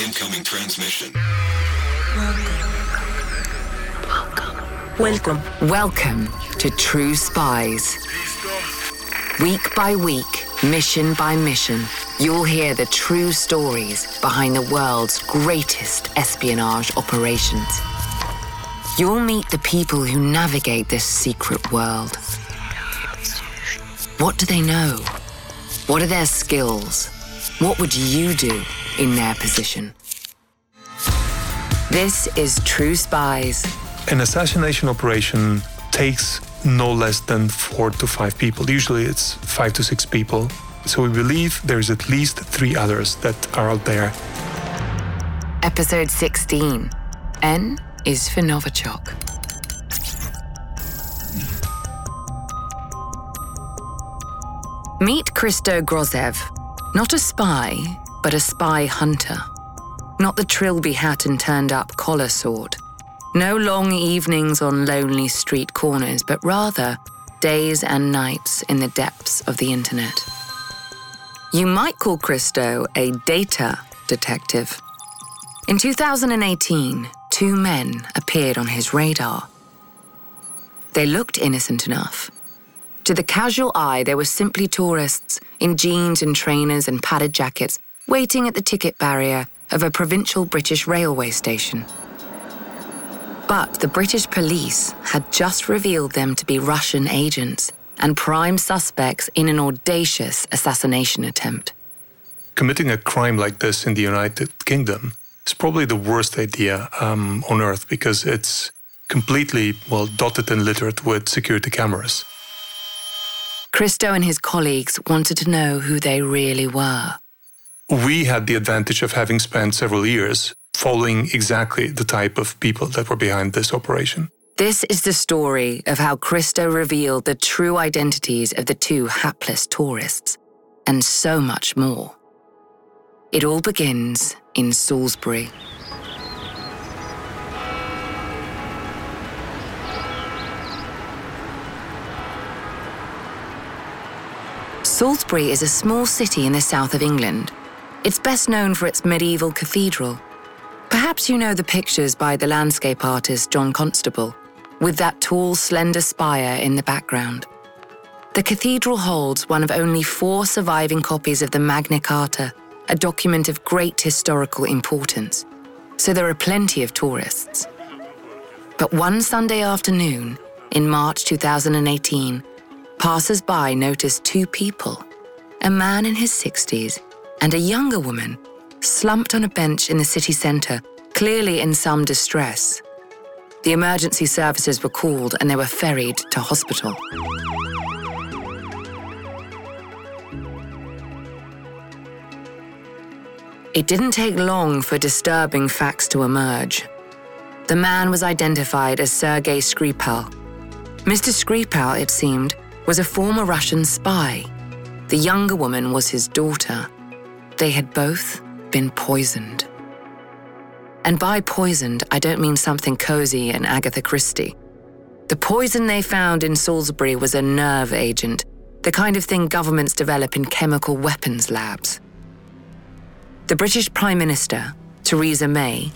Incoming transmission. Welcome. Welcome Welcome to True Spies. Week by week, mission by mission, you'll hear the true stories behind the world's greatest espionage operations. You'll meet the people who navigate this secret world. What do they know? What are their skills? What would you do in their position? This is True Spies. An assassination operation takes no less than four to five people. Usually it's five to six people. So we believe there's at least three others that are out there. Episode 16 N is for Novichok. Meet Christo Grozev, not a spy, but a spy hunter. Not the trilby hat and turned up collar sort. No long evenings on lonely street corners, but rather days and nights in the depths of the internet. You might call Christo a data detective. In 2018, two men appeared on his radar. They looked innocent enough. To the casual eye, they were simply tourists in jeans and trainers and padded jackets waiting at the ticket barrier of a provincial British railway station. But the British police had just revealed them to be Russian agents and prime suspects in an audacious assassination attempt. Committing a crime like this in the United Kingdom is probably the worst idea um, on earth because it's completely, well, dotted and littered with security cameras. Christo and his colleagues wanted to know who they really were. We had the advantage of having spent several years following exactly the type of people that were behind this operation. This is the story of how Christo revealed the true identities of the two hapless tourists, and so much more. It all begins in Salisbury. Salisbury is a small city in the south of England. It's best known for its medieval cathedral. Perhaps you know the pictures by the landscape artist John Constable, with that tall, slender spire in the background. The cathedral holds one of only four surviving copies of the Magna Carta, a document of great historical importance, so there are plenty of tourists. But one Sunday afternoon, in March 2018, passers by noticed two people a man in his 60s and a younger woman slumped on a bench in the city centre, clearly in some distress. The emergency services were called and they were ferried to hospital. It didn't take long for disturbing facts to emerge. The man was identified as Sergei Skripal. Mr. Skripal, it seemed, was a former Russian spy. The younger woman was his daughter. They had both been poisoned. And by poisoned, I don't mean something cozy and Agatha Christie. The poison they found in Salisbury was a nerve agent, the kind of thing governments develop in chemical weapons labs. The British Prime Minister, Theresa May,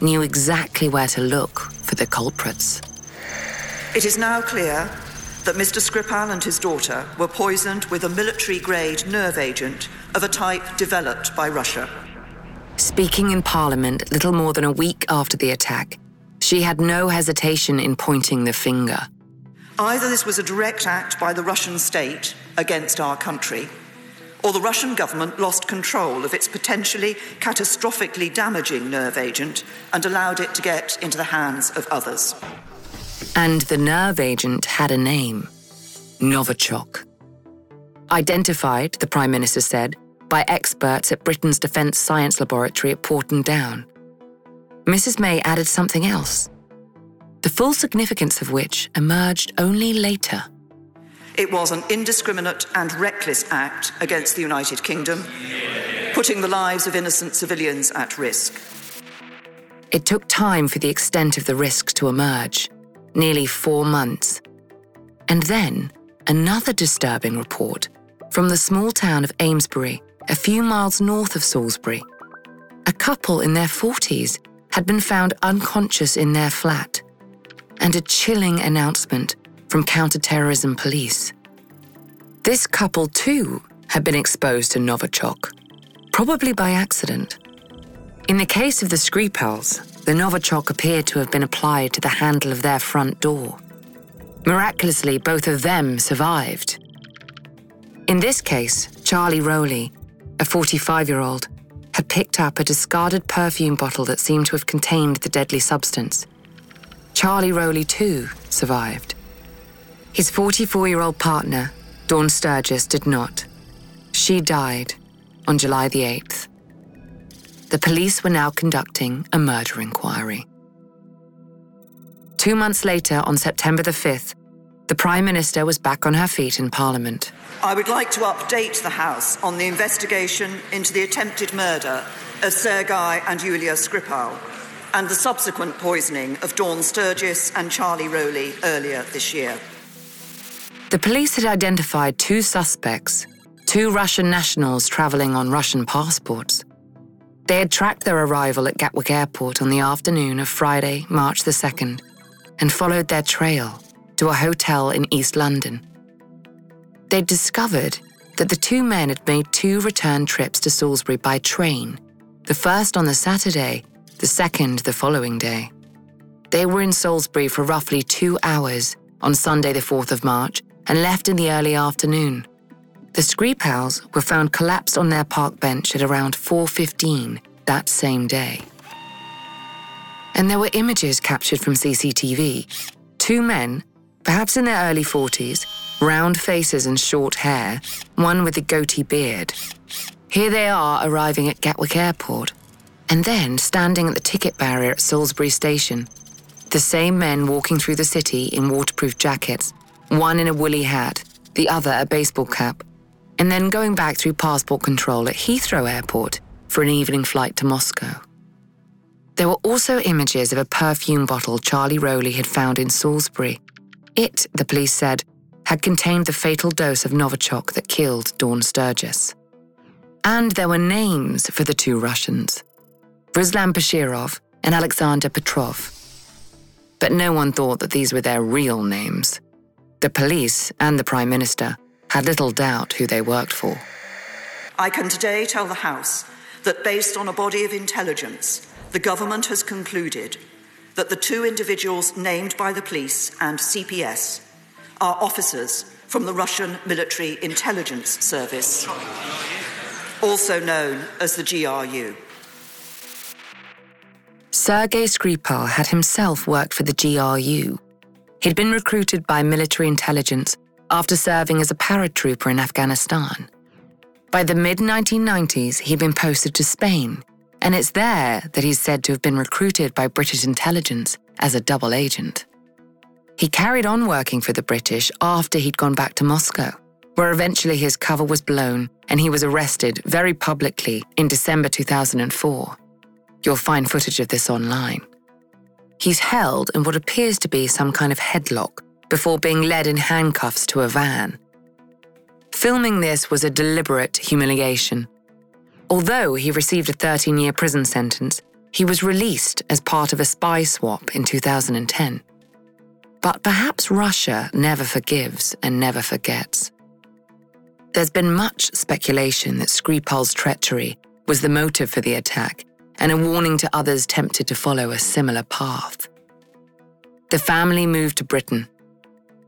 knew exactly where to look for the culprits. It is now clear that Mr. Skripal and his daughter were poisoned with a military grade nerve agent of a type developed by Russia. Speaking in Parliament little more than a week after the attack, she had no hesitation in pointing the finger. Either this was a direct act by the Russian state against our country, or the Russian government lost control of its potentially catastrophically damaging nerve agent and allowed it to get into the hands of others. And the nerve agent had a name Novichok. Identified, the Prime Minister said, by experts at Britain's Defence Science Laboratory at Porton Down. Mrs. May added something else, the full significance of which emerged only later. It was an indiscriminate and reckless act against the United Kingdom, putting the lives of innocent civilians at risk. It took time for the extent of the risks to emerge nearly four months. And then another disturbing report from the small town of Amesbury, a few miles north of Salisbury. a couple in their 40s had been found unconscious in their flat, and a chilling announcement from counterterrorism police. This couple, too, had been exposed to Novichok, probably by accident. In the case of the Skripals, the Novichok appeared to have been applied to the handle of their front door. Miraculously, both of them survived. In this case, Charlie Rowley, a 45 year old, had picked up a discarded perfume bottle that seemed to have contained the deadly substance. Charlie Rowley, too, survived. His 44 year old partner, Dawn Sturgess, did not. She died on July the 8th. The police were now conducting a murder inquiry. Two months later, on September the 5th, the Prime Minister was back on her feet in Parliament. I would like to update the House on the investigation into the attempted murder of Sergei and Yulia Skripal and the subsequent poisoning of Dawn Sturgess and Charlie Rowley earlier this year. The police had identified two suspects, two Russian nationals travelling on Russian passports. They had tracked their arrival at Gatwick Airport on the afternoon of Friday, March the 2nd, and followed their trail to a hotel in East London. They'd discovered that the two men had made two return trips to Salisbury by train, the first on the Saturday, the second the following day. They were in Salisbury for roughly two hours on Sunday, the 4th of March, and left in the early afternoon. The Skripals were found collapsed on their park bench at around 4:15 that same day. And there were images captured from CCTV. Two men, perhaps in their early 40s, round faces and short hair, one with a goatee beard. Here they are arriving at Gatwick Airport, and then standing at the ticket barrier at Salisbury Station. The same men walking through the city in waterproof jackets, one in a woolly hat, the other a baseball cap, and then going back through passport control at Heathrow Airport for an evening flight to Moscow. There were also images of a perfume bottle Charlie Rowley had found in Salisbury. It, the police said, had contained the fatal dose of Novichok that killed Dawn Sturgess. And there were names for the two Russians Ruslan Bashirov and Alexander Petrov. But no one thought that these were their real names. The police and the Prime Minister had little doubt who they worked for. I can today tell the House that based on a body of intelligence, the government has concluded that the two individuals named by the police and CPS are officers from the Russian Military Intelligence Service, also known as the GRU. Sergei Skripal had himself worked for the GRU. He'd been recruited by military intelligence after serving as a paratrooper in Afghanistan. By the mid 1990s, he'd been posted to Spain, and it's there that he's said to have been recruited by British intelligence as a double agent. He carried on working for the British after he'd gone back to Moscow, where eventually his cover was blown and he was arrested very publicly in December 2004. You'll find footage of this online. He's held in what appears to be some kind of headlock before being led in handcuffs to a van. Filming this was a deliberate humiliation. Although he received a 13 year prison sentence, he was released as part of a spy swap in 2010. But perhaps Russia never forgives and never forgets. There's been much speculation that Skripal's treachery was the motive for the attack and a warning to others tempted to follow a similar path. The family moved to Britain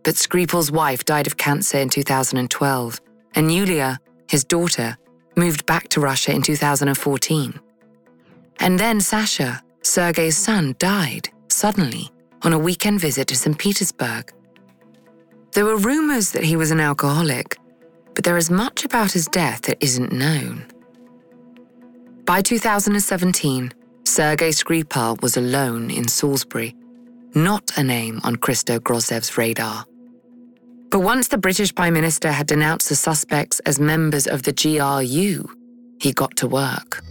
but Skripal's wife died of cancer in 2012, and Yulia, his daughter, moved back to Russia in 2014. And then Sasha, Sergei's son, died suddenly on a weekend visit to St. Petersburg. There were rumors that he was an alcoholic, but there is much about his death that isn't known. By 2017, Sergei Skripal was alone in Salisbury, not a name on Christo Grozev's radar. But once the British Prime Minister had denounced the suspects as members of the GRU, he got to work.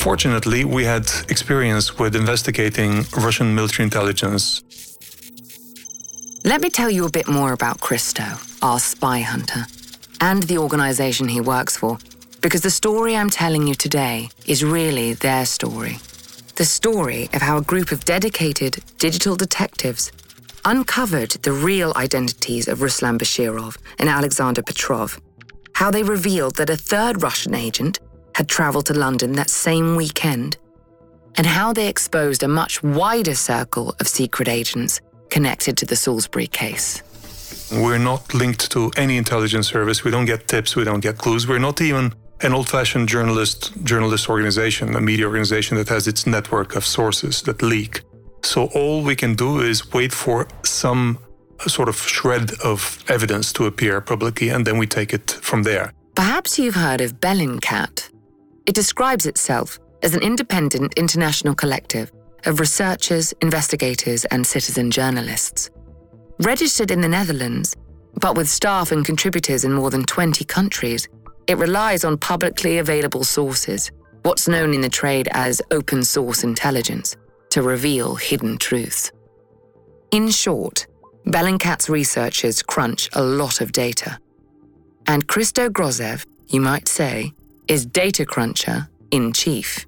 Fortunately, we had experience with investigating Russian military intelligence. Let me tell you a bit more about Christo, our spy hunter. and the organization he works for, because the story I'm telling you today is really their story. The story of how a group of dedicated digital detectives uncovered the real identities of Ruslan Bashirov and Alexander Petrov, how they revealed that a third Russian agent had traveled to London that same weekend, and how they exposed a much wider circle of secret agents connected to the Salisbury case. We're not linked to any intelligence service. We don't get tips. We don't get clues. We're not even an old-fashioned journalist journalist organization, a media organization that has its network of sources that leak. So all we can do is wait for some sort of shred of evidence to appear publicly, and then we take it from there. Perhaps you've heard of Bellingcat. It describes itself as an independent international collective of researchers, investigators, and citizen journalists. Registered in the Netherlands, but with staff and contributors in more than 20 countries, it relies on publicly available sources, what's known in the trade as open source intelligence, to reveal hidden truths. In short, Bellingcat's researchers crunch a lot of data. And Christo Grozev, you might say, is data cruncher in chief.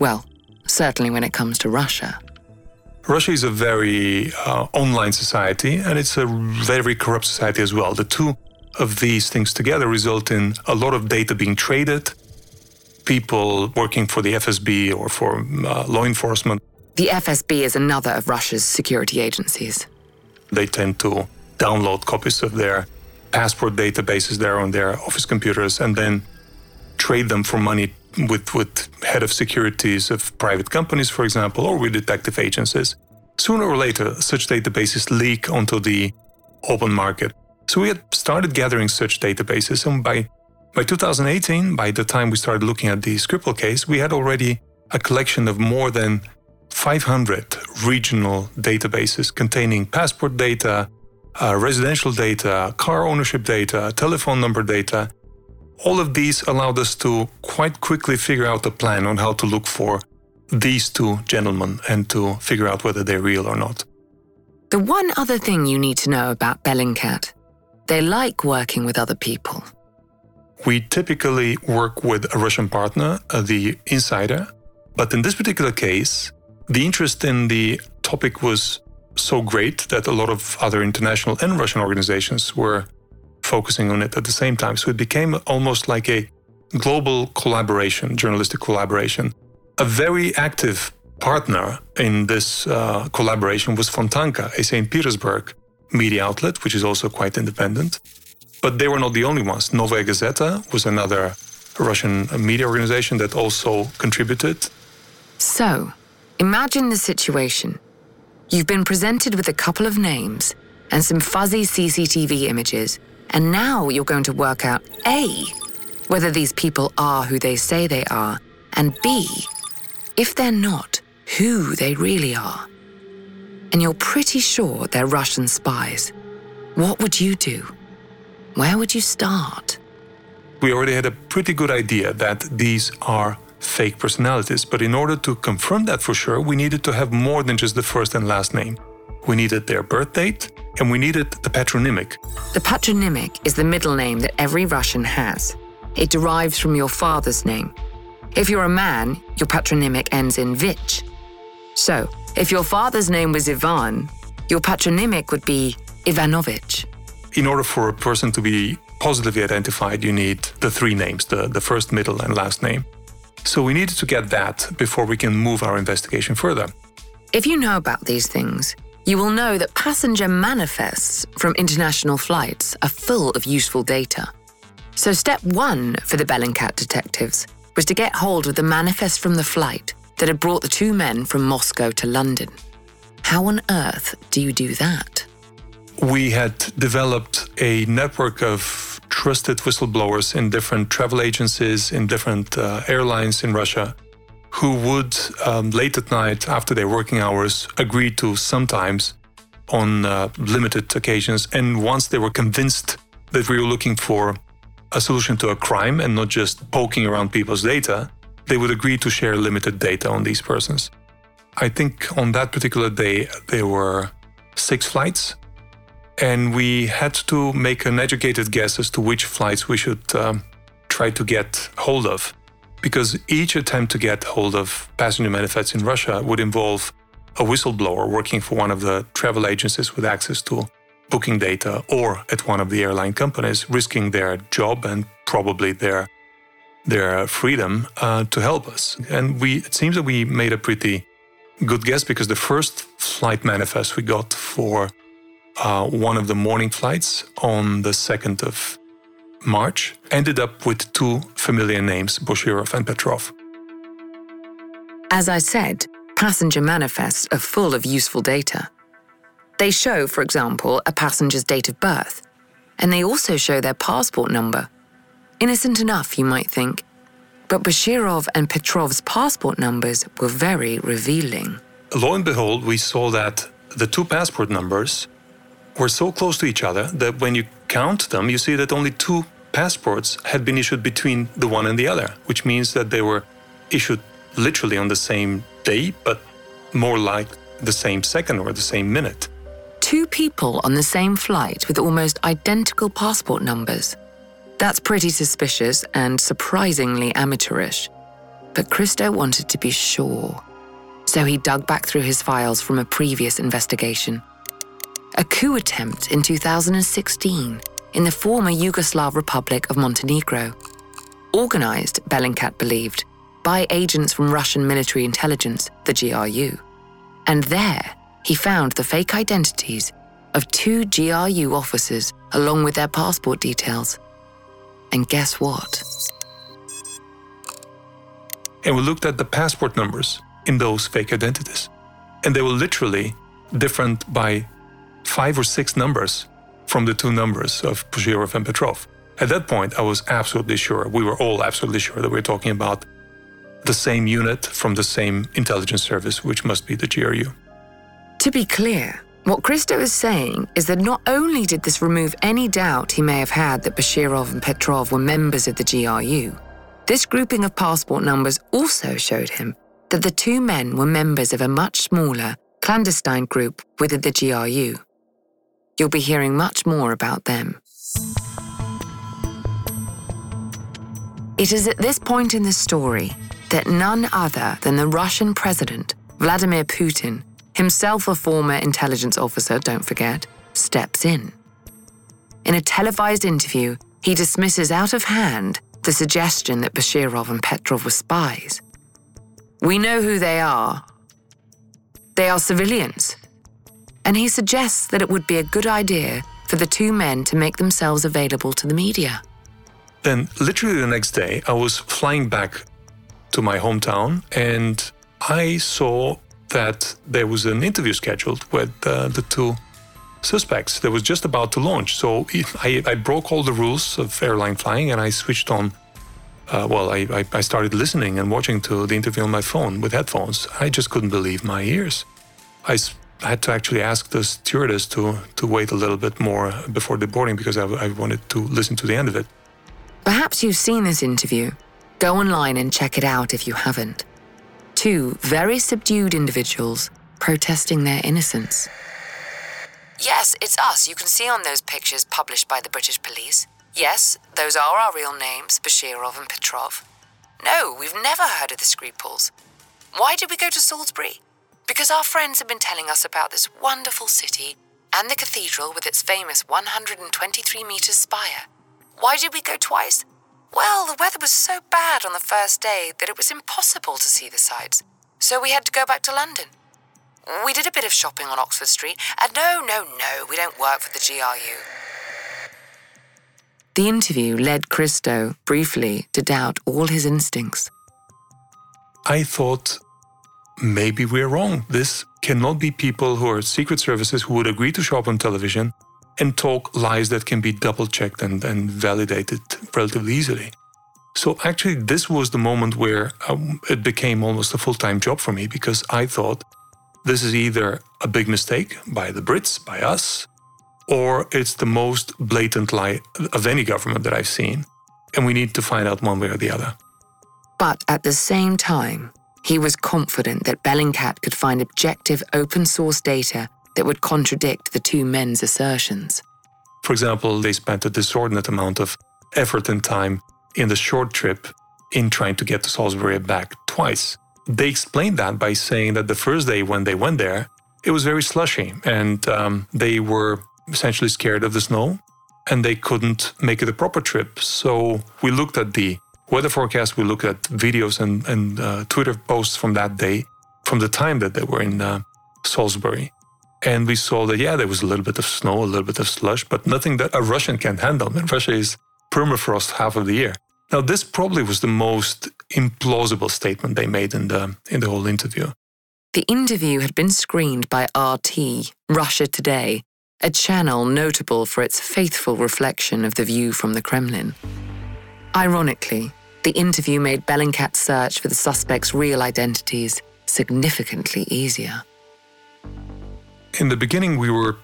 Well, certainly when it comes to Russia. Russia is a very uh, online society and it's a very corrupt society as well. The two of these things together result in a lot of data being traded, people working for the FSB or for uh, law enforcement. The FSB is another of Russia's security agencies. They tend to download copies of their passport databases there on their office computers and then trade them for money with, with head of securities of private companies, for example, or with detective agencies. Sooner or later, such databases leak onto the open market. So we had started gathering such databases, and by by 2018, by the time we started looking at the Skripal case, we had already a collection of more than 500 regional databases containing passport data, uh, residential data, car ownership data, telephone number data, all of these allowed us to quite quickly figure out a plan on how to look for these two gentlemen and to figure out whether they're real or not. The one other thing you need to know about Bellingcat they like working with other people. We typically work with a Russian partner, uh, the insider, but in this particular case, the interest in the topic was so great that a lot of other international and Russian organizations were focusing on it at the same time. So it became almost like a global collaboration, journalistic collaboration. A very active partner in this uh, collaboration was Fontanka, a St. Petersburg media outlet, which is also quite independent. But they were not the only ones. Novaya Gazeta was another Russian media organization that also contributed. So, imagine the situation. You've been presented with a couple of names and some fuzzy CCTV images and now you're going to work out A, whether these people are who they say they are, and B, if they're not, who they really are. And you're pretty sure they're Russian spies. What would you do? Where would you start? We already had a pretty good idea that these are fake personalities, but in order to confirm that for sure, we needed to have more than just the first and last name. We needed their birth date, and we needed the patronymic. The patronymic is the middle name that every Russian has. It derives from your father's name. If you're a man, your patronymic ends in Vich. So, if your father's name was Ivan, your patronymic would be Ivanovich. In order for a person to be positively identified, you need the three names the, the first, middle, and last name. So we needed to get that before we can move our investigation further. If you know about these things, you will know that passenger manifests from international flights are full of useful data. So, step one for the Bellingcat detectives was to get hold of the manifest from the flight that had brought the two men from Moscow to London. How on earth do you do that? We had developed a network of trusted whistleblowers in different travel agencies, in different uh, airlines in Russia who would um, late at night after their working hours agree to sometimes on uh, limited occasions. And once they were convinced that we were looking for a solution to a crime and not just poking around people's data, they would agree to share limited data on these persons. I think on that particular day, there were six flights. And we had to make an educated guess as to which flights we should um, try to get hold of. Because each attempt to get hold of passenger manifests in Russia would involve a whistleblower working for one of the travel agencies with access to booking data or at one of the airline companies, risking their job and probably their their freedom uh, to help us. And we it seems that we made a pretty good guess because the first flight manifest we got for uh, one of the morning flights on the 2nd of March ended up with two familiar names, Boshirov and Petrov. As I said, passenger manifests are full of useful data. They show, for example, a passenger's date of birth, and they also show their passport number. Innocent enough, you might think, but Bashirov and Petrov's passport numbers were very revealing. Lo and behold, we saw that the two passport numbers were so close to each other that when you count them, you see that only two passports had been issued between the one and the other, which means that they were issued literally on the same day, but more like the same second or the same minute. Two people on the same flight with almost identical passport numbers. That's pretty suspicious and surprisingly amateurish. But Christo wanted to be sure. So he dug back through his files from a previous investigation. A coup attempt in 2016 in the former Yugoslav Republic of Montenegro. Organized, Bellingcat believed, by agents from Russian military intelligence, the GRU. And there, he found the fake identities of two GRU officers along with their passport details. And guess what? And we looked at the passport numbers in those fake identities. And they were literally different by five or six numbers from the two numbers of Boshirov and Petrov. At that point, I was absolutely sure, we were all absolutely sure that we we're talking about the same unit from the same intelligence service, which must be the GRU. To be clear, what Christo is saying is that not only did this remove any doubt he may have had that Bashirov and Petrov were members of the GRU, this grouping of passport numbers also showed him that the two men were members of a much smaller, clandestine group within the GRU. You'll be hearing much more about them. It is at this point in the story that none other than the Russian president, Vladimir Putin, himself a former intelligence officer, don't forget, steps in. In a televised interview, he dismisses out of hand the suggestion that Bashirov and Petrov were spies. We know who they are. They are civilians. And he suggests that it would be a good idea for the two men to make themselves available to the media. Then, literally the next day, I was flying back to my hometown and I saw that there was an interview scheduled with uh, the two suspects that was just about to launch. So I, I, broke all the rules of airline flying and I switched on. Uh, well, I, I, started listening and watching to the interview on my phone with headphones. I just couldn't believe my ears. I had to actually ask the stewardess to, to wait a little bit more before the boarding because I, I wanted to listen to the end of it. Perhaps you've seen this interview. Go online and check it out if you haven't two very subdued individuals protesting their innocence. Yes, it's us you can see on those pictures published by the British police. Yes, those are our real names, Bashirov and Petrov. No, we've never heard of the Skripals. Why did we go to Salisbury? Because our friends have been telling us about this wonderful city and the cathedral with its famous 123 metre spire. Why did we go twice? Well, the weather was so bad on the first day that it was impossible to see the sights, so we had to go back to London. We did a bit of shopping on Oxford Street, and no, no, no, we don't work for the GRU. The interview led Christo, briefly, to doubt all his instincts. I thought maybe we're wrong. This cannot be people who are secret services who would agree to shop on television and talk lies that can be double checked and, and validated relatively easily. So, actually, this was the moment where um, it became almost a full time job for me because I thought this is either a big mistake by the Brits, by us, or it's the most blatant lie of any government that I've seen. And we need to find out one way or the other. But at the same time, he was confident that Bellingcat could find objective open source data that would contradict the two men's assertions. For example, they spent a disordinate amount of effort and time in the short trip in trying to get to Salisbury back twice. They explained that by saying that the first day when they went there, it was very slushy and um, they were essentially scared of the snow and they couldn't make it a proper trip. So we looked at the weather forecast, we looked at videos and, and uh, Twitter posts from that day, from the time that they were in uh, Salisbury. And we saw that, yeah, there was a little bit of snow, a little bit of slush, but nothing that a Russian can handle. And Russia is permafrost half of the year. Now, this probably was the most implausible statement they made in the, in the whole interview. The interview had been screened by RT, Russia Today, a channel notable for its faithful reflection of the view from the Kremlin. Ironically, the interview made Bellingcat's search for the suspects' real identities significantly easier. In the beginning, we were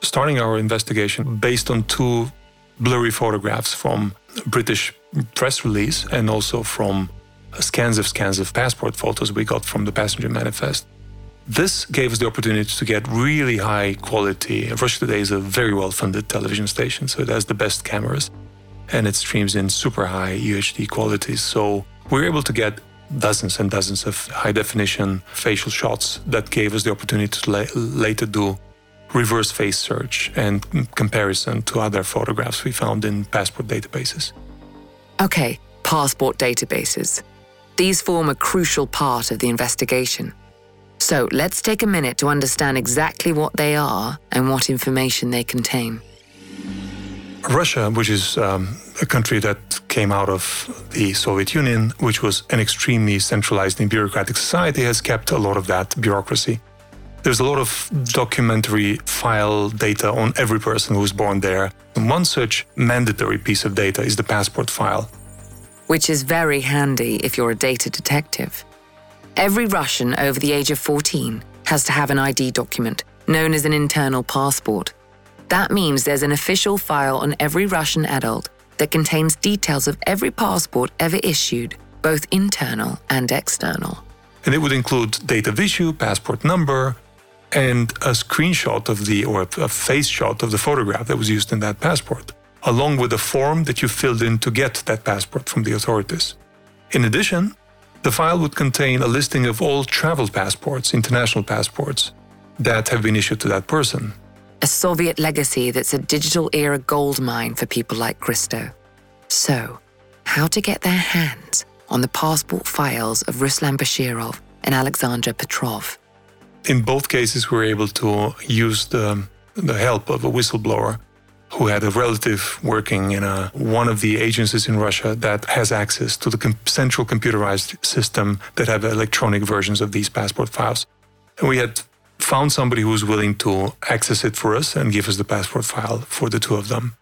starting our investigation based on two blurry photographs from British press release and also from scans of scans of passport photos we got from the passenger manifest. This gave us the opportunity to get really high quality. Russia Today is a very well funded television station, so it has the best cameras and it streams in super high UHD qualities. So we were able to get dozens and dozens of high definition facial shots that gave us the opportunity to la- later do reverse face search and comparison to other photographs we found in passport databases. Okay, passport databases. These form a crucial part of the investigation. So let's take a minute to understand exactly what they are and what information they contain. Russia, which is um, a country that came out of the Soviet Union, which was an extremely centralized and bureaucratic society, has kept a lot of that bureaucracy. There's a lot of documentary file data on every person who was born there. And one such mandatory piece of data is the passport file. Which is very handy if you're a data detective. Every Russian over the age of 14 has to have an ID document, known as an internal passport. That means there's an official file on every Russian adult that contains details of every passport ever issued, both internal and external. And it would include date of issue, passport number, and a screenshot of the, or a face shot of the photograph that was used in that passport, along with a form that you filled in to get that passport from the authorities. In addition, the file would contain a listing of all travel passports, international passports, that have been issued to that person a Soviet legacy that's a digital era goldmine for people like Christo. So, how to get their hands on the passport files of Ruslan Bashirov and Alexander Petrov? In both cases, we were able to use the, the help of a whistleblower who had a relative working in a, one of the agencies in Russia that has access to the com- central computerized system that have electronic versions of these passport files. And we had found somebody who was willing to access it for us and give us the passport file for the two of them.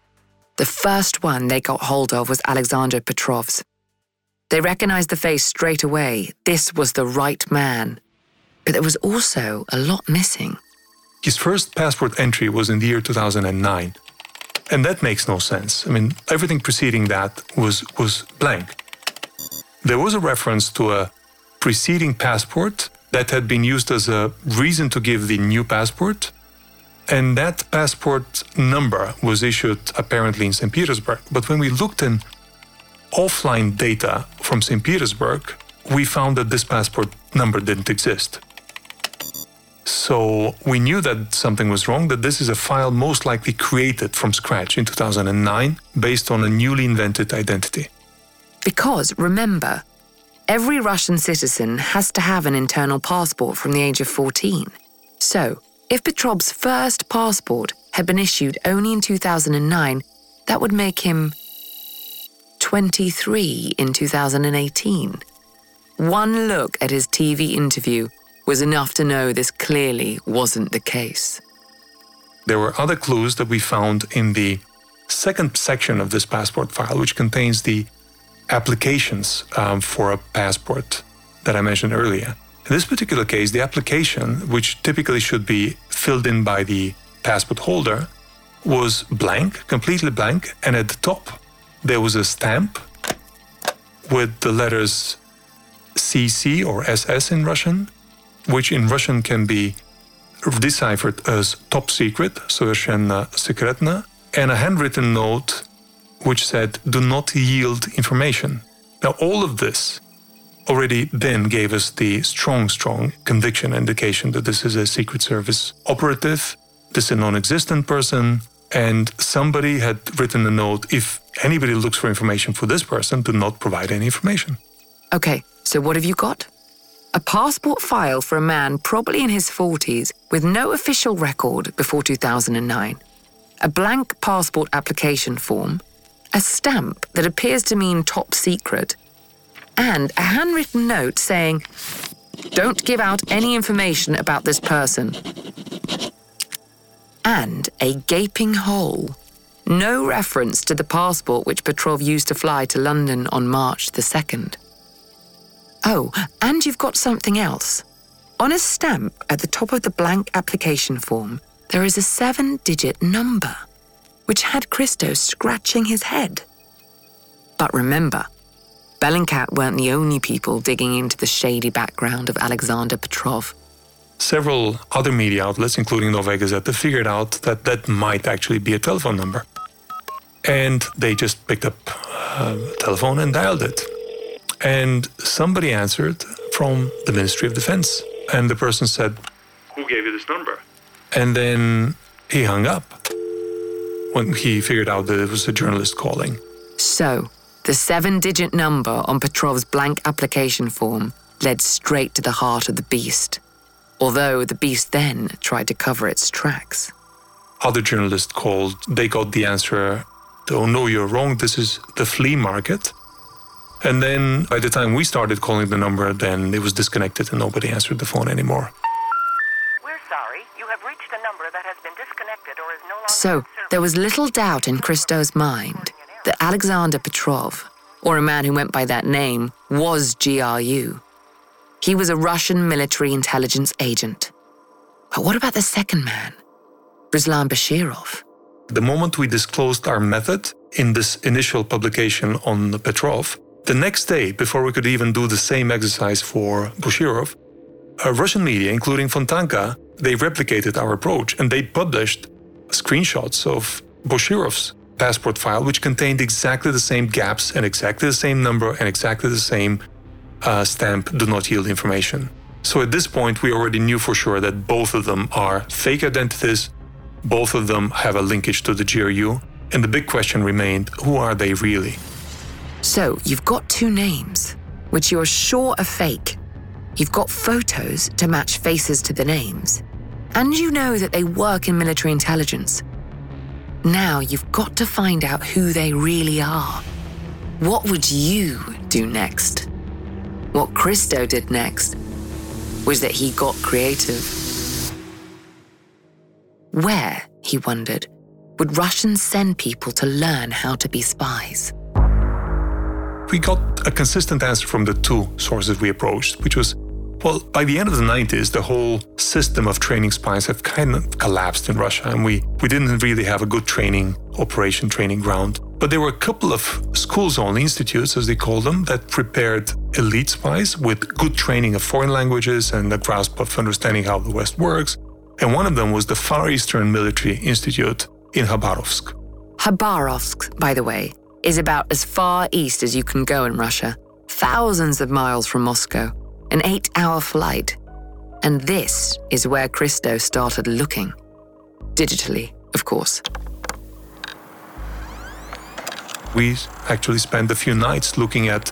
The first one they got hold of was Alexander Petrov's. They recognized the face straight away. This was the right man. But there was also a lot missing. His first passport entry was in the year 2009. And that makes no sense. I mean, everything preceding that was, was blank. There was a reference to a preceding passport that had been used as a reason to give the new passport. And that passport number was issued apparently in St. Petersburg. But when we looked in offline data from St. Petersburg, we found that this passport number didn't exist. So we knew that something was wrong, that this is a file most likely created from scratch in 2009 based on a newly invented identity. Because remember, Every Russian citizen has to have an internal passport from the age of 14. So, if Petrov's first passport had been issued only in 2009, that would make him 23 in 2018. One look at his TV interview was enough to know this clearly wasn't the case. There were other clues that we found in the second section of this passport file, which contains the applications um, for a passport that I mentioned earlier. In this particular case, the application, which typically should be filled in by the passport holder, was blank, completely blank, and at the top there was a stamp with the letters CC or SS in Russian, which in Russian can be deciphered as top secret, совершенно секретно, and a handwritten note which said, do not yield information. Now, all of this already then gave us the strong, strong conviction indication that this is a Secret Service operative, this is a non existent person, and somebody had written a note if anybody looks for information for this person, do not provide any information. Okay, so what have you got? A passport file for a man probably in his 40s with no official record before 2009, a blank passport application form, a stamp that appears to mean top secret, and a handwritten note saying, Don't give out any information about this person. And a gaping hole. No reference to the passport which Petrov used to fly to London on March the 2nd. Oh, and you've got something else. On a stamp at the top of the blank application form, there is a seven digit number, which had Christo scratching his head. But remember, Bellingcat weren't the only people digging into the shady background of Alexander Petrov. Several other media outlets, including Novaya Gazeta, figured out that that might actually be a telephone number. And they just picked up uh, a telephone and dialed it. And somebody answered from the Ministry of Defense. And the person said, Who gave you this number? And then he hung up when he figured out that it was a journalist calling. So, the seven digit number on Petrov's blank application form led straight to the heart of the beast, although the beast then tried to cover its tracks. Other journalists called, they got the answer, oh no, you're wrong, this is the flea market. And then by the time we started calling the number, then it was disconnected and nobody answered the phone anymore. So, there was little doubt in Christo's mind that Alexander Petrov, or a man who went by that name, was GRU. He was a Russian military intelligence agent. But what about the second man, Ruslan Bashirov? The moment we disclosed our method in this initial publication on Petrov, the next day, before we could even do the same exercise for Bashirov, Russian media, including Fontanka, they replicated our approach and they published screenshots of Boshirov's passport file, which contained exactly the same gaps and exactly the same number and exactly the same uh, stamp do not yield information. So at this point, we already knew for sure that both of them are fake identities, both of them have a linkage to the GRU, and the big question remained who are they really? So, you've got two names, which you're sure are fake. You've got photos to match faces to the names. And you know that they work in military intelligence. Now you've got to find out who they really are. What would you do next? What Christo did next was that he got creative. Where, he wondered, would Russians send people to learn how to be spies? We got a consistent answer from the two sources we approached, which was well, by the end of the 90s, the whole system of training spies have kind of collapsed in Russia, and we, we didn't really have a good training operation, training ground. But there were a couple of schools only, institutes as they call them, that prepared elite spies with good training of foreign languages and a grasp of understanding how the West works. And one of them was the Far Eastern Military Institute in Khabarovsk. Khabarovsk, by the way, is about as far east as you can go in Russia, thousands of miles from Moscow, an eight hour flight. And this is where Christo started looking. Digitally, of course. We actually spent a few nights looking at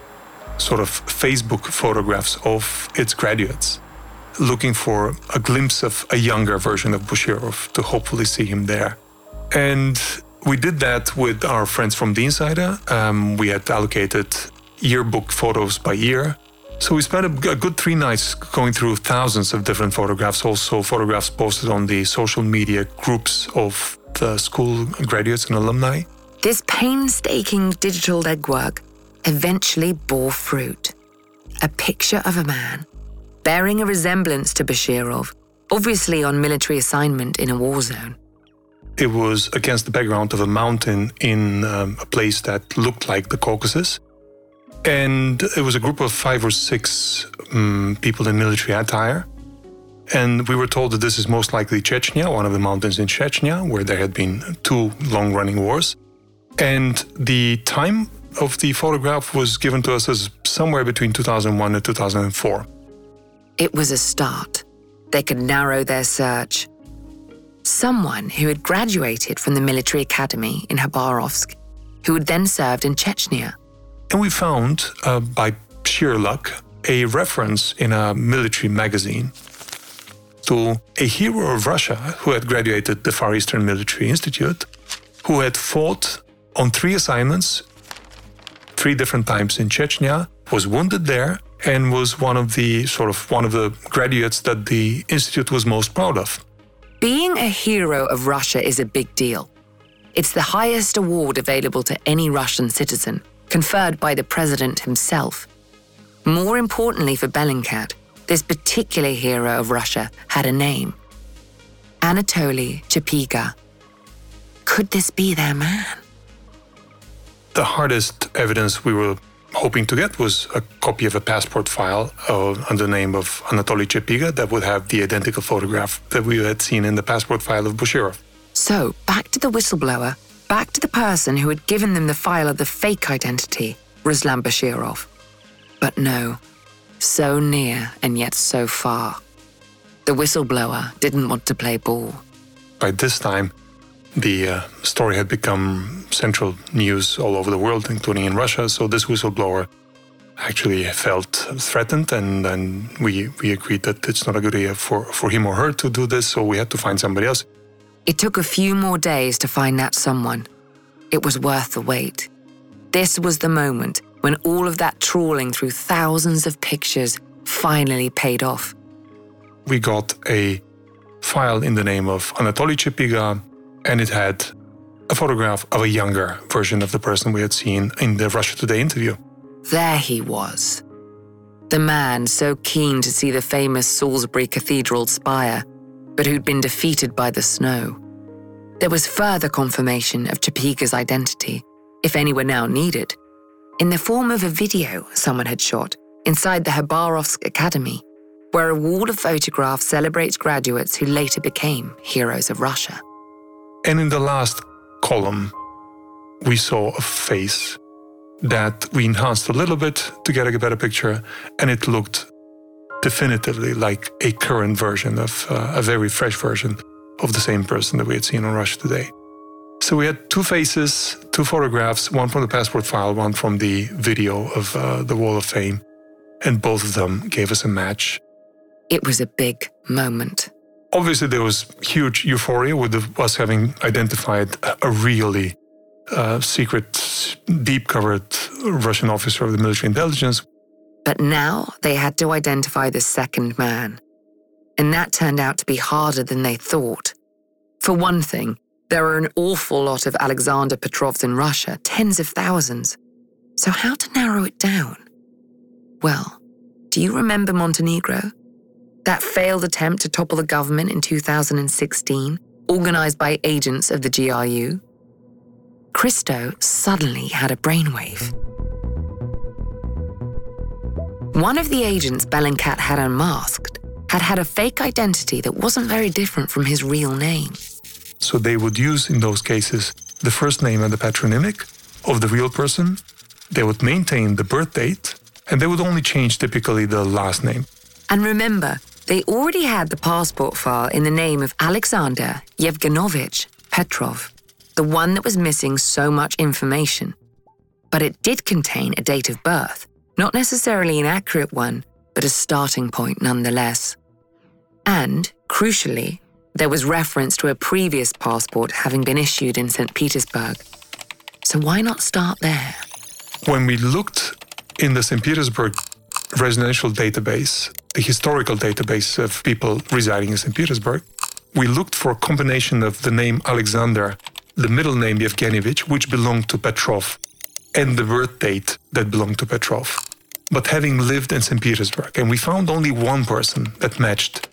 sort of Facebook photographs of its graduates, looking for a glimpse of a younger version of Boshirov to hopefully see him there. And we did that with our friends from the Insider. Um, we had allocated yearbook photos by year. So we spent a, a good three nights going through thousands of different photographs, also photographs posted on the social media groups of the school graduates and alumni. This painstaking digital legwork eventually bore fruit. A picture of a man bearing a resemblance to Bashirov, obviously on military assignment in a war zone. It was against the background of a mountain in um, a place that looked like the Caucasus. And it was a group of five or six um, people in military attire. And we were told that this is most likely Chechnya, one of the mountains in Chechnya, where there had been two long running wars. And the time of the photograph was given to us as somewhere between 2001 and 2004. It was a start. They could narrow their search. Someone who had graduated from the military academy in Khabarovsk, who had then served in Chechnya. And we found, uh, by sheer luck, a reference in a military magazine to a hero of Russia who had graduated the Far Eastern Military Institute, who had fought on three assignments, three different times in Chechnya, was wounded there, and was one of the sort of one of the graduates that the institute was most proud of. Being a hero of Russia is a big deal. It's the highest award available to any Russian citizen, conferred by the president himself. More importantly for Bellingcat, this particular hero of Russia had a name Anatoly Chepiga. Could this be their man? The hardest evidence we were hoping to get was a copy of a passport file uh, under the name of Anatoly Chepiga that would have the identical photograph that we had seen in the passport file of Boshirov. So, back to the whistleblower, back to the person who had given them the file of the fake identity, Ruslan Boshirov. But no, so near and yet so far. The whistleblower didn't want to play ball. By this time, the uh, story had become central news all over the world, including in Russia. So this whistleblower actually felt threatened, and, and we, we agreed that it's not a good idea for, for him or her to do this, so we had to find somebody else. It took a few more days to find that someone. It was worth the wait. This was the moment when all of that trawling through thousands of pictures finally paid off. We got a file in the name of Anatoly Chepiga, and it had a photograph of a younger version of the person we had seen in the Russia Today interview. There he was. The man so keen to see the famous Salisbury Cathedral spire, but who'd been defeated by the snow. There was further confirmation of Chepiga's identity, if any were now needed, in the form of a video someone had shot inside the Khabarovsk Academy, where a wall of photographs celebrates graduates who later became heroes of Russia. And in the last column, we saw a face that we enhanced a little bit to get a better picture, and it looked definitively like a current version of uh, a very fresh version of the same person that we had seen on Russia Today. So we had two faces, two photographs, one from the passport file, one from the video of uh, the Wall of Fame, and both of them gave us a match. It was a big moment. Obviously, there was huge euphoria with us having identified a really uh, secret, deep covered Russian officer of the military intelligence. But now they had to identify the second man. And that turned out to be harder than they thought. For one thing, there are an awful lot of Alexander Petrovs in Russia, tens of thousands. So, how to narrow it down? Well, do you remember Montenegro? That failed attempt to topple the government in 2016, organized by agents of the GRU? Christo suddenly had a brainwave. One of the agents Bellingcat had unmasked had had a fake identity that wasn't very different from his real name. So they would use in those cases the first name and the patronymic of the real person. They would maintain the birth date, and they would only change typically the last name. And remember, they already had the passport file in the name of Alexander Yevgenyevich Petrov, the one that was missing so much information. But it did contain a date of birth, not necessarily an accurate one, but a starting point nonetheless. And, crucially, there was reference to a previous passport having been issued in St. Petersburg. So why not start there? When we looked in the St. Petersburg residential database, the historical database of people residing in St. Petersburg, we looked for a combination of the name Alexander, the middle name Yevgenyevich, which belonged to Petrov, and the birth date that belonged to Petrov. But having lived in St. Petersburg, and we found only one person that matched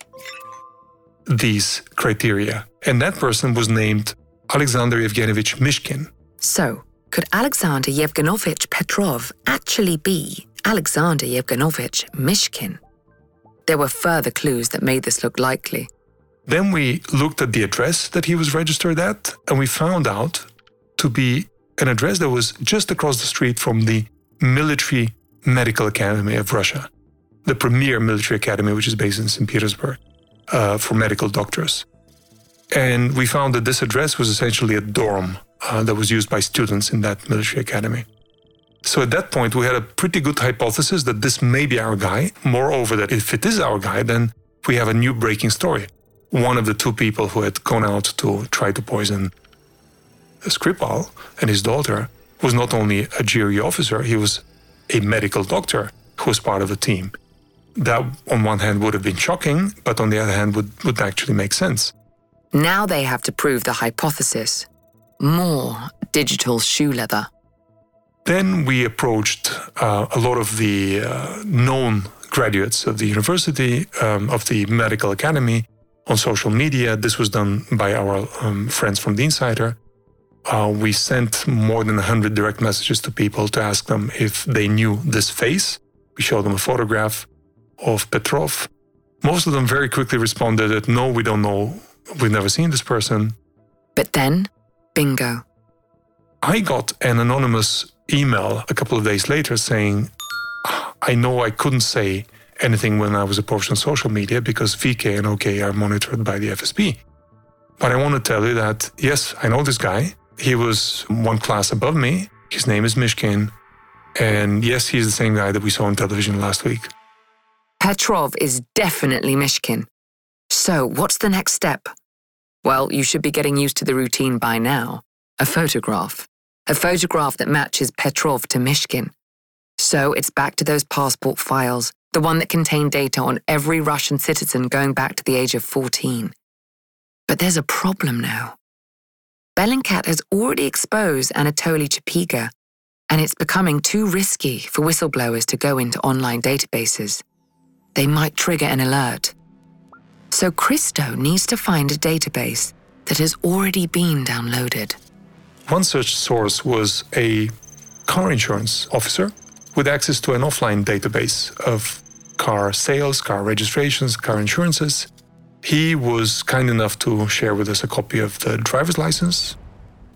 these criteria. And that person was named Alexander Yevgenyevich Mishkin. So, could Alexander Yevgenyevich Petrov actually be Alexander Yevgenyevich Mishkin? there were further clues that made this look likely. Then we looked at the address that he was registered at, and we found out to be an address that was just across the street from the Military Medical Academy of Russia, the premier military academy, which is based in St. Petersburg uh, for medical doctors. And we found that this address was essentially a dorm uh, that was used by students in that military academy. So at that point, we had a pretty good hypothesis that this may be our guy. Moreover, that if it is our guy, then we have a new breaking story. One of the two people who had gone out to try to poison Skripal and his daughter was not only a GRU officer, he was a medical doctor who was part of the team. That, on one hand, would have been shocking, but on the other hand, would, would actually make sense. Now they have to prove the hypothesis more digital shoe leather. Then we approached uh, a lot of the uh, known graduates of the university, um, of the medical academy on social media. This was done by our um, friends from the Insider. Uh, we sent more than 100 direct messages to people to ask them if they knew this face. We showed them a photograph of Petrov. Most of them very quickly responded that no, we don't know, we've never seen this person. But then, bingo. I got an anonymous email a couple of days later saying, I know I couldn't say anything when I was approached on social media because VK and OK are monitored by the FSB. But I want to tell you that, yes, I know this guy. He was one class above me. His name is Mishkin. And yes, he's the same guy that we saw on television last week. Petrov is definitely Mishkin. So, what's the next step? Well, you should be getting used to the routine by now a photograph. A photograph that matches Petrov to Mishkin. So, it's back to those passport files, the one that contained data on every Russian citizen going back to the age of 14. But there's a problem now. Bellingcat has already exposed Anatoly Chepiga, and it's becoming too risky for whistleblowers to go into online databases. They might trigger an alert. So Christo needs to find a database that has already been downloaded. One such source was a car insurance officer with access to an offline database of car sales, car registrations, car insurances, he was kind enough to share with us a copy of the driver's license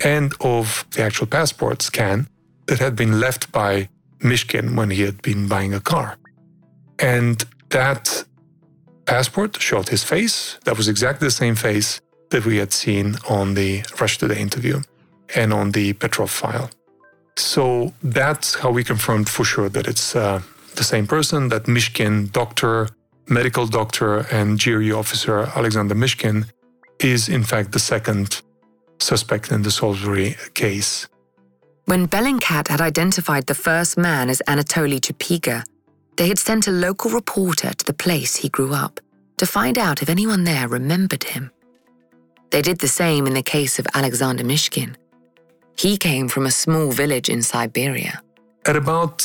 and of the actual passport scan that had been left by Mishkin when he had been buying a car. And that passport showed his face. That was exactly the same face that we had seen on the Russia Today interview and on the Petrov file. So that's how we confirmed for sure that it's uh, the same person, that Mishkin doctor medical doctor and GRU officer Alexander Mishkin is in fact the second suspect in the Salisbury case. When Bellingcat had identified the first man as Anatoly Chepiga, they had sent a local reporter to the place he grew up to find out if anyone there remembered him. They did the same in the case of Alexander Mishkin. He came from a small village in Siberia. At about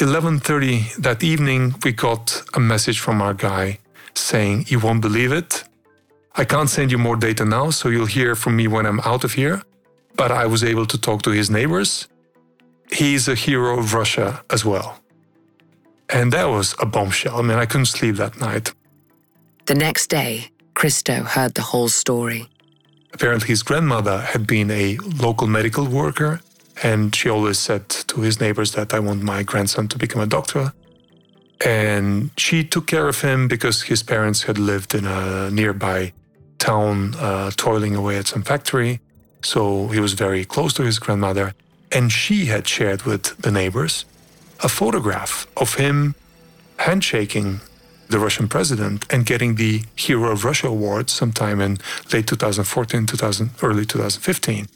11:30 that evening, we got a message from our guy saying, "You won't believe it. I can't send you more data now, so you'll hear from me when I'm out of here." But I was able to talk to his neighbors. He's a hero of Russia as well. And that was a bombshell. I mean, I couldn't sleep that night. The next day, Christo heard the whole story. Apparently, his grandmother had been a local medical worker and she always said to his neighbors that I want my grandson to become a doctor. And she took care of him because his parents had lived in a nearby town, uh, toiling away at some factory. So he was very close to his grandmother. And she had shared with the neighbors a photograph of him handshaking the Russian president and getting the Hero of Russia award sometime in late 2014, 2000, early 2015.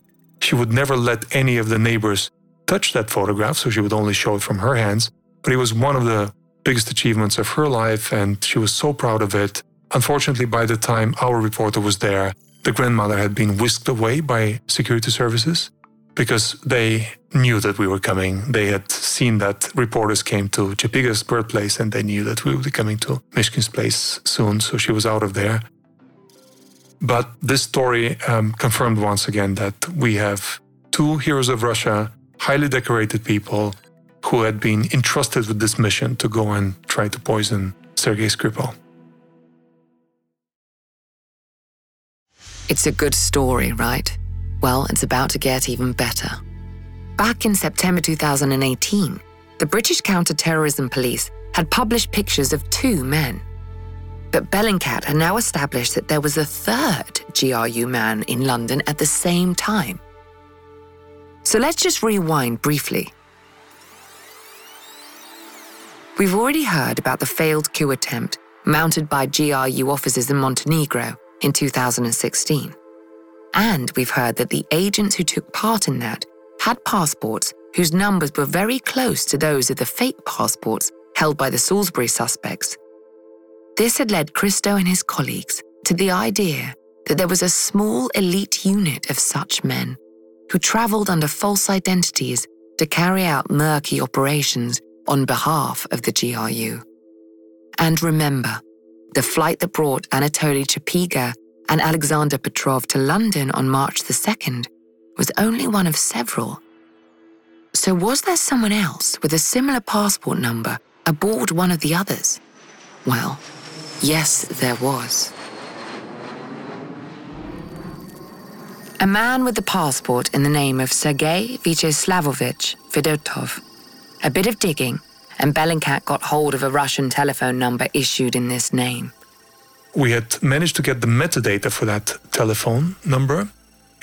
She would never let any of the neighbors touch that photograph, so she would only show it from her hands. But it was one of the biggest achievements of her life, and she was so proud of it. Unfortunately, by the time our reporter was there, the grandmother had been whisked away by security services because they knew that we were coming. They had seen that reporters came to Chepiga's birthplace and they knew that we would be coming to Mishkin's place soon, so she was out of there. But this story um, confirmed once again that we have two heroes of Russia, highly decorated people, who had been entrusted with this mission to go and try to poison Sergei Skripal. It's a good story, right? Well, it's about to get even better. Back in September 2018, the British Counter Terrorism Police had published pictures of two men but Bellingcat had now established that there was a third GRU man in London at the same time. So let's just rewind briefly. We've already heard about the failed coup attempt mounted by GRU officers in Montenegro in 2016. And we've heard that the agents who took part in that had passports whose numbers were very close to those of the fake passports held by the Salisbury suspects. This had led Christo and his colleagues to the idea that there was a small elite unit of such men who travelled under false identities to carry out murky operations on behalf of the GRU. And remember, the flight that brought Anatoly Chepiga and Alexander Petrov to London on March the 2nd was only one of several. So, was there someone else with a similar passport number aboard one of the others? Well, yes, there was. A man with a passport in the name of Sergei Vyacheslavovich Fedotov. A bit of digging, and Bellingcat got hold of a Russian telephone number issued in this name. We had managed to get the metadata for that telephone number,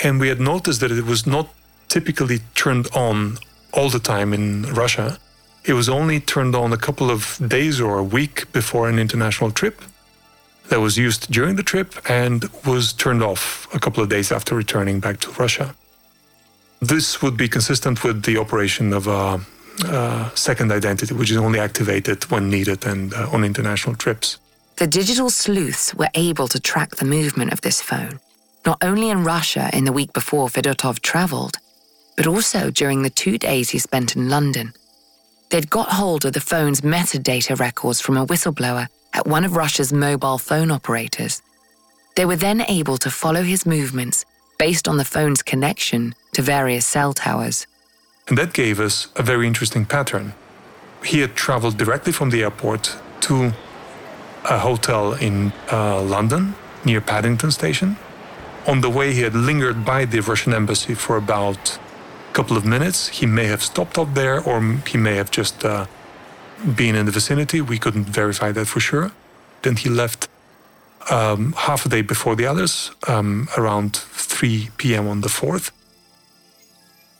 and we had noticed that it was not typically turned on all the time in Russia. It was only turned on a couple of days or a week before an international trip that was used during the trip and was turned off a couple of days after returning back to Russia. This would be consistent with the operation of a, a second identity, which is only activated when needed and uh, on international trips. The digital sleuths were able to track the movement of this phone, not only in Russia in the week before Fedotov travelled, but also during the two days he spent in London. They'd got hold of the phone's metadata records from a whistleblower at one of Russia's mobile phone operators. They were then able to follow his movements based on the phone's connection to various cell towers. And that gave us a very interesting pattern. He had traveled directly from the airport to a hotel in uh, London near Paddington Station. On the way, he had lingered by the Russian embassy for about a couple of minutes. He may have stopped up there, or he may have just uh, been in the vicinity. We couldn't verify that for sure. Then he left um, half a day before the others, um, around 3 p.m. on the 4th.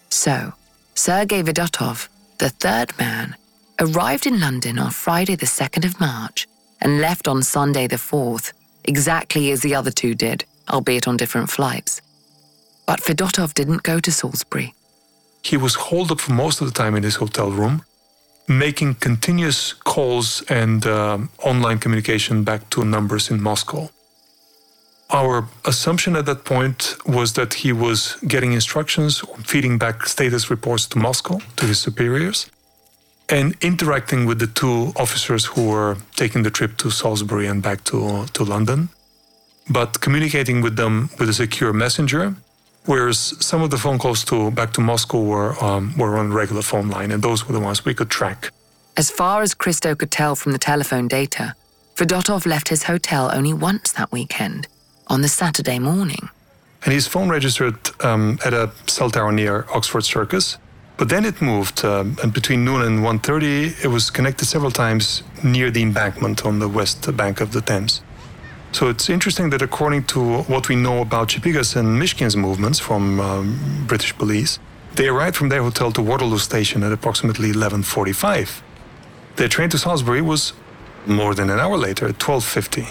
So, Sergei Fedotov, the third man, arrived in London on Friday, the 2nd of March, and left on Sunday, the 4th, exactly as the other two did, albeit on different flights. But Fedotov didn't go to Salisbury. He was holed up for most of the time in his hotel room, making continuous calls and uh, online communication back to numbers in Moscow. Our assumption at that point was that he was getting instructions, feeding back status reports to Moscow, to his superiors, and interacting with the two officers who were taking the trip to Salisbury and back to, to London, but communicating with them with a secure messenger whereas some of the phone calls to back to Moscow were um, were on regular phone line, and those were the ones we could track. As far as Christo could tell from the telephone data, Fedotov left his hotel only once that weekend, on the Saturday morning. And his phone registered um, at a cell tower near Oxford Circus, but then it moved, um, and between noon and 1.30, it was connected several times near the embankment on the west bank of the Thames. So it's interesting that according to what we know about Chepiga's and Mishkin's movements from um, British police, they arrived from their hotel to Waterloo Station at approximately 11:45. Their train to Salisbury was more than an hour later at 12:50.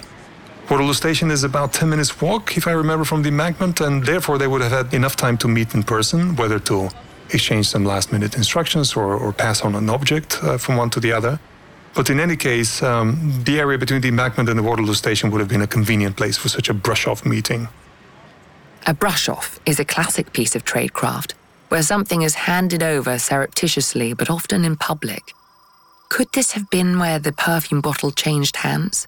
Waterloo Station is about 10 minutes walk, if I remember, from the embankment, and therefore they would have had enough time to meet in person, whether to exchange some last-minute instructions or, or pass on an object uh, from one to the other. But in any case, um, the area between the embankment and the Waterloo station would have been a convenient place for such a brush off meeting. A brush off is a classic piece of tradecraft where something is handed over surreptitiously but often in public. Could this have been where the perfume bottle changed hands?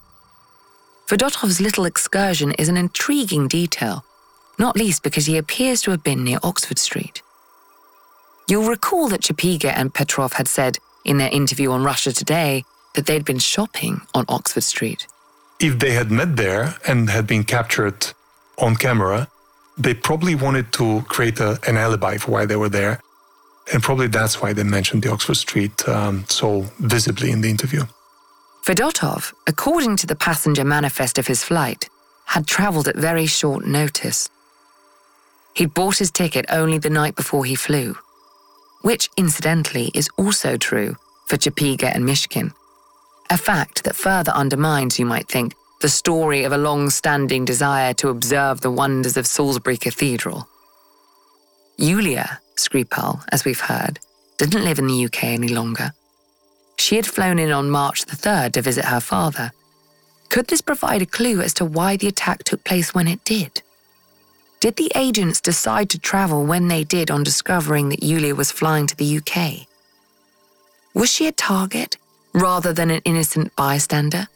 Fedotov's little excursion is an intriguing detail, not least because he appears to have been near Oxford Street. You'll recall that Chepiga and Petrov had said in their interview on Russia Today that they'd been shopping on Oxford Street. If they had met there and had been captured on camera, they probably wanted to create a, an alibi for why they were there. And probably that's why they mentioned the Oxford Street um, so visibly in the interview. Fedotov, according to the passenger manifest of his flight, had travelled at very short notice. He'd bought his ticket only the night before he flew, which incidentally is also true for Chepiga and Mishkin, a fact that further undermines, you might think, the story of a long standing desire to observe the wonders of Salisbury Cathedral. Yulia Skripal, as we've heard, didn't live in the UK any longer. She had flown in on March the 3rd to visit her father. Could this provide a clue as to why the attack took place when it did? Did the agents decide to travel when they did on discovering that Yulia was flying to the UK? Was she a target rather than an innocent bystander?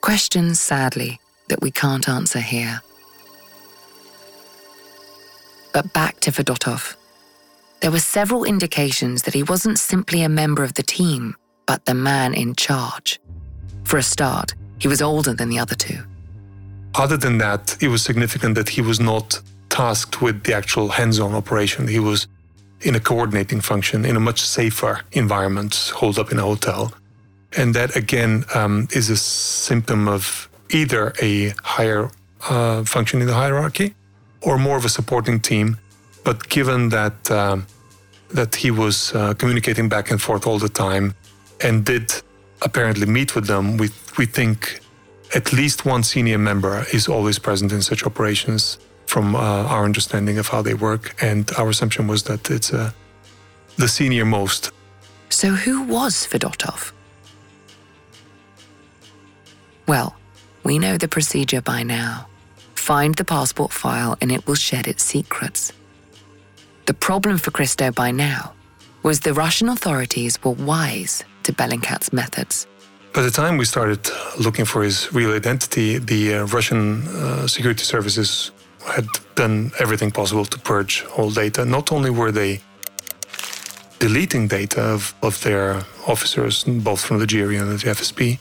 Questions, sadly, that we can't answer here. But back to Fedotov. There were several indications that he wasn't simply a member of the team, but the man in charge. For a start, he was older than the other two. Other than that, it was significant that he was not tasked with the actual hands on operation. He was in a coordinating function in a much safer environment, holed up in a hotel. And that again um, is a symptom of either a higher uh, function in the hierarchy or more of a supporting team. But given that um, that he was uh, communicating back and forth all the time and did apparently meet with them, we we think at least one senior member is always present in such operations from uh, our understanding of how they work. And our assumption was that it's uh, the senior most. So, who was Fedotov? Well, we know the procedure by now. Find the passport file and it will shed its secrets. The problem for Christo by now was the Russian authorities were wise to Bellingcat's methods. By the time we started looking for his real identity, the uh, Russian uh, security services had done everything possible to purge all data. Not only were they deleting data of, of their officers, both from the GRU and the FSB,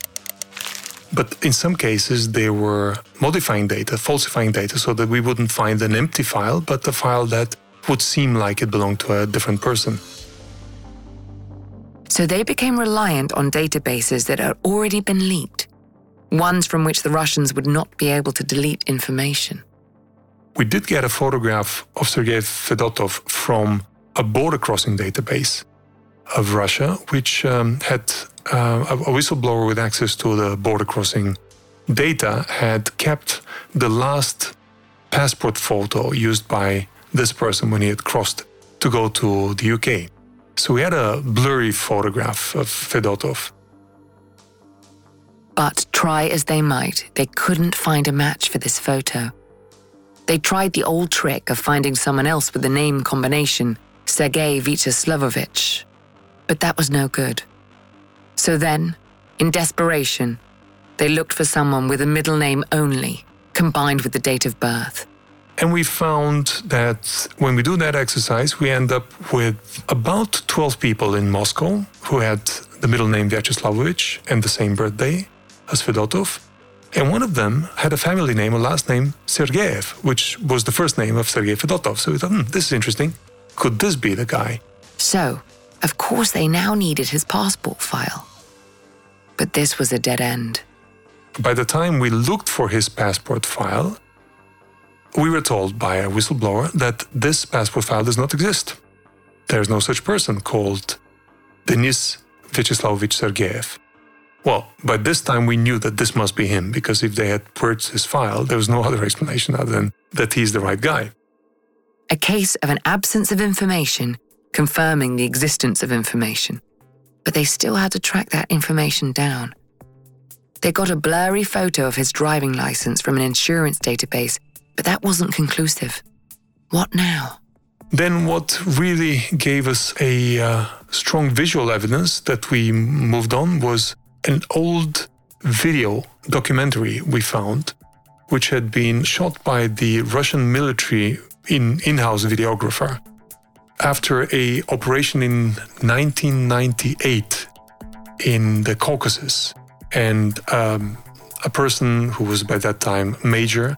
but in some cases, they were modifying data, falsifying data, so that we wouldn't find an empty file, but a file that would seem like it belonged to a different person. So they became reliant on databases that had already been leaked, ones from which the Russians would not be able to delete information. We did get a photograph of Sergei Fedotov from a border crossing database of Russia, which um, had uh, a whistleblower with access to the border crossing data had kept the last passport photo used by this person when he had crossed to go to the UK. So we had a blurry photograph of Fedotov. But try as they might, they couldn't find a match for this photo. They tried the old trick of finding someone else with the name combination, Sergei Vyacheslavovich, but that was no good. So then, in desperation, they looked for someone with a middle name only, combined with the date of birth. And we found that when we do that exercise, we end up with about 12 people in Moscow who had the middle name Vyacheslavovich and the same birthday as Fedotov. And one of them had a family name, a last name, Sergeyev, which was the first name of Sergei Fedotov. So we thought, hmm, this is interesting. Could this be the guy? So, of course, they now needed his passport file. But this was a dead end. By the time we looked for his passport file, we were told by a whistleblower that this passport file does not exist. There is no such person called Denis Vyacheslavovich Sergeyev. Well, by this time we knew that this must be him because if they had purged his file, there was no other explanation other than that he's the right guy. A case of an absence of information confirming the existence of information. But they still had to track that information down. They got a blurry photo of his driving license from an insurance database, but that wasn't conclusive. What now? Then, what really gave us a uh, strong visual evidence that we moved on was an old video documentary we found, which had been shot by the Russian military in in-house videographer after a operation in 1998 in the Caucasus, and um, a person who was by that time major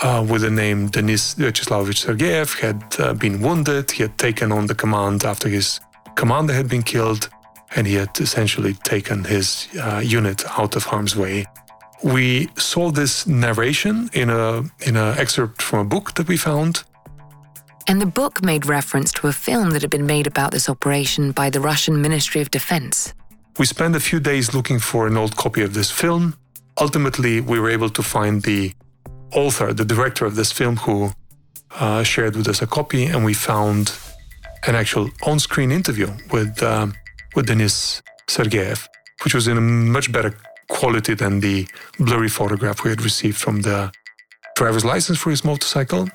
uh, with the name Denis Vyacheslavovich Sergeyev had uh, been wounded. He had taken on the command after his commander had been killed, and he had essentially taken his uh, unit out of harm's way. We saw this narration in a in an excerpt from a book that we found. And the book made reference to a film that had been made about this operation by the Russian Ministry of Defense. We spent a few days looking for an old copy of this film. Ultimately, we were able to find the author, the director of this film, who uh, shared with us a copy, and we found an actual on-screen interview with uh, with Denis Sergeyev, which was in a much better quality than the blurry photograph we had received from the driver's license for his motorcycle.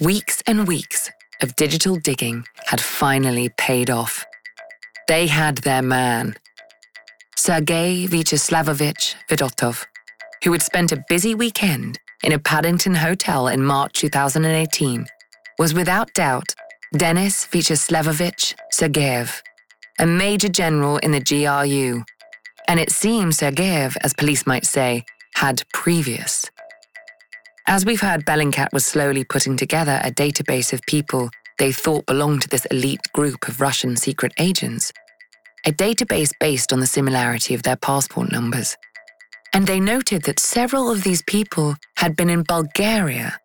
Weeks and weeks of digital digging had finally paid off. They had their man, Sergei Vyacheslavovich Fedotov, who had spent a busy weekend in a Paddington hotel in March 2018, was without doubt Denis Vyacheslavovich Sergeyev, a major general in the GRU. And it seems Sergeyev, as police might say, had previous. As we've heard, Bellingcat was slowly putting together a database of people they thought belonged to this elite group of Russian secret agents, a database based on the similarity of their passport numbers. And they noted that several of these people had been in Bulgaria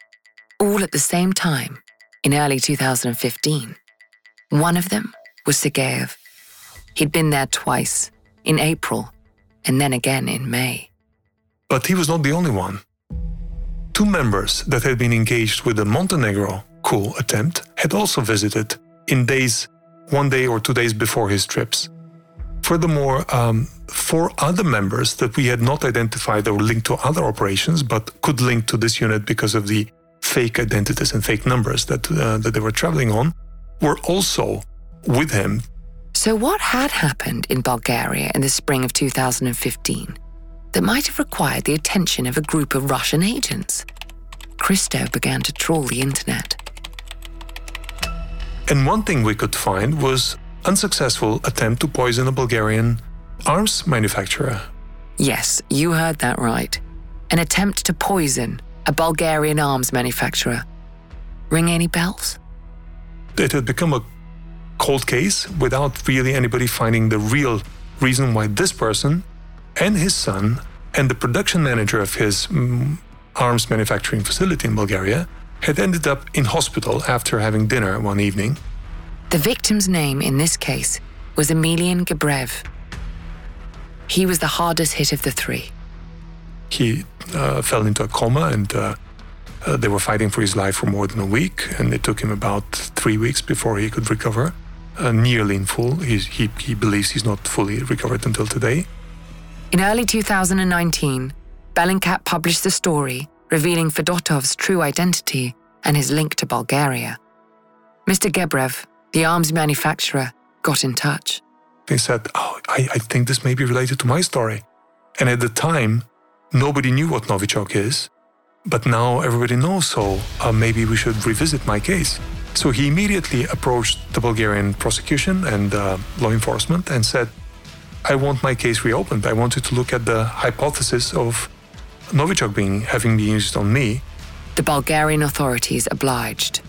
all at the same time in early 2015. One of them was Sergeyev. He'd been there twice, in April and then again in May. But he was not the only one. Two members that had been engaged with the Montenegro coup attempt had also visited in days, one day or two days before his trips. Furthermore, um, four other members that we had not identified or linked to other operations, but could link to this unit because of the fake identities and fake numbers that, uh, that they were traveling on, were also with him. So, what had happened in Bulgaria in the spring of 2015 that might have required the attention of a group of Russian agents? Christo began to trawl the internet. And one thing we could find was unsuccessful attempt to poison a Bulgarian arms manufacturer. Yes, you heard that right. An attempt to poison a Bulgarian arms manufacturer. Ring any bells? It had become a cold case without really anybody finding the real reason why this person and his son and the production manager of his mm, arms manufacturing facility in Bulgaria had ended up in hospital after having dinner one evening. The victim's name in this case was Emilian Gebrev. He was the hardest hit of the three. He uh, fell into a coma and uh, uh, they were fighting for his life for more than a week, and it took him about three weeks before he could recover, uh, nearly in full. He, he believes he's not fully recovered until today. In early 2019, Bellingcat published the story revealing Fedotov's true identity and his link to Bulgaria. Mr. Gebrev, the arms manufacturer, got in touch. He said, Oh, I, I think this may be related to my story. And at the time, nobody knew what Novichok is, but now everybody knows, so uh, maybe we should revisit my case. So he immediately approached the Bulgarian prosecution and uh, law enforcement and said, I want my case reopened. I want you to look at the hypothesis of Novichok being having been used on me. The Bulgarian authorities obliged.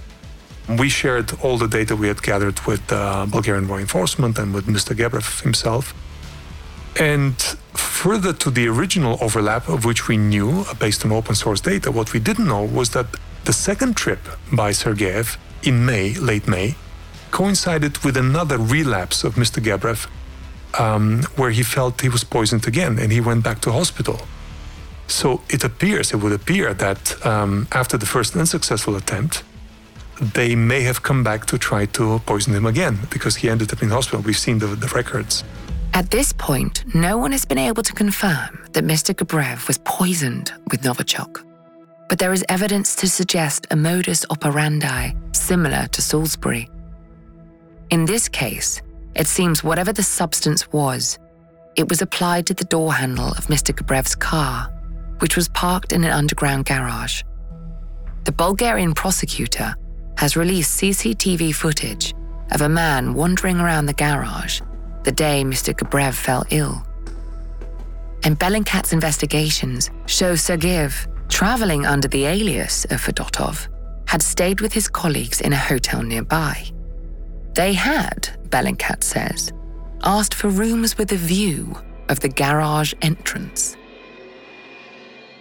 We shared all the data we had gathered with uh, Bulgarian law enforcement and with Mr. Gebrev himself. And further to the original overlap of which we knew based on open source data, what we didn't know was that the second trip by Sergeyev in May, late May, coincided with another relapse of Mr. Gebrev, um, where he felt he was poisoned again and he went back to hospital. So it appears, it would appear that um, after the first unsuccessful attempt, they may have come back to try to poison him again because he ended up in hospital. We've seen the, the records. At this point, no one has been able to confirm that Mr. Gebrev was poisoned with Novichok. But there is evidence to suggest a modus operandi similar to Salisbury. In this case, it seems whatever the substance was, it was applied to the door handle of Mr. Gebrev's car, which was parked in an underground garage. The Bulgarian prosecutor has released CCTV footage of a man wandering around the garage the day Mr. Gabrev fell ill. And Bellingcat's investigations show Sergeyev traveling under the alias of Fedotov, had stayed with his colleagues in a hotel nearby. They had, Bellingcat says, asked for rooms with a view of the garage entrance.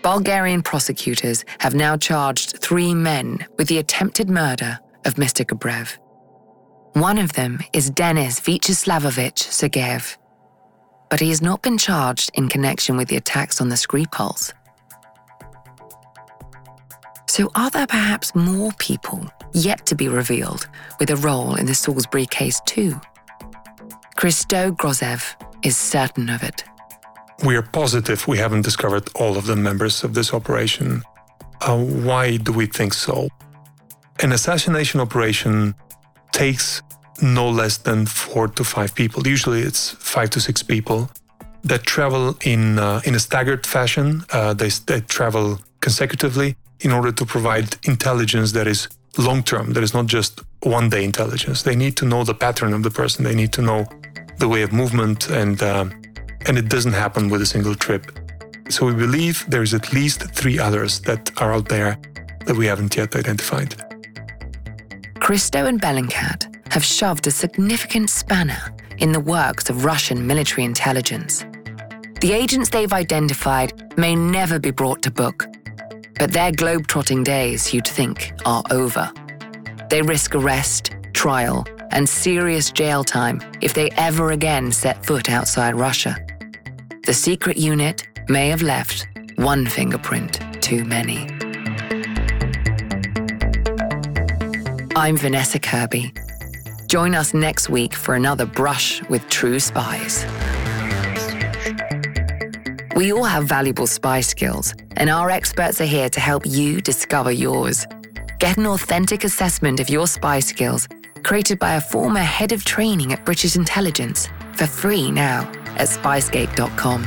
Bulgarian prosecutors have now charged three men with the attempted murder of Mr. Gebrev. One of them is Denis Vyacheslavovich Sergeyev, but he has not been charged in connection with the attacks on the Skripals. So, are there perhaps more people yet to be revealed with a role in the Salisbury case, too? Christo Grozev is certain of it. We are positive we haven't discovered all of the members of this operation. Uh, why do we think so? An assassination operation takes no less than four to five people. Usually it's five to six people that travel in, uh, in a staggered fashion. Uh, they, they travel consecutively in order to provide intelligence that is long term, that is not just one day intelligence. They need to know the pattern of the person, they need to know the way of movement, and, uh, and it doesn't happen with a single trip. So we believe there's at least three others that are out there that we haven't yet identified. Christo and Bellingcat have shoved a significant spanner in the works of Russian military intelligence. The agents they've identified may never be brought to book, but their globe-trotting days, you'd think, are over. They risk arrest, trial, and serious jail time if they ever again set foot outside Russia. The secret unit may have left one fingerprint too many. I'm Vanessa Kirby. Join us next week for another brush with true spies. We all have valuable spy skills, and our experts are here to help you discover yours. Get an authentic assessment of your spy skills created by a former head of training at British intelligence for free now at spyscape.com.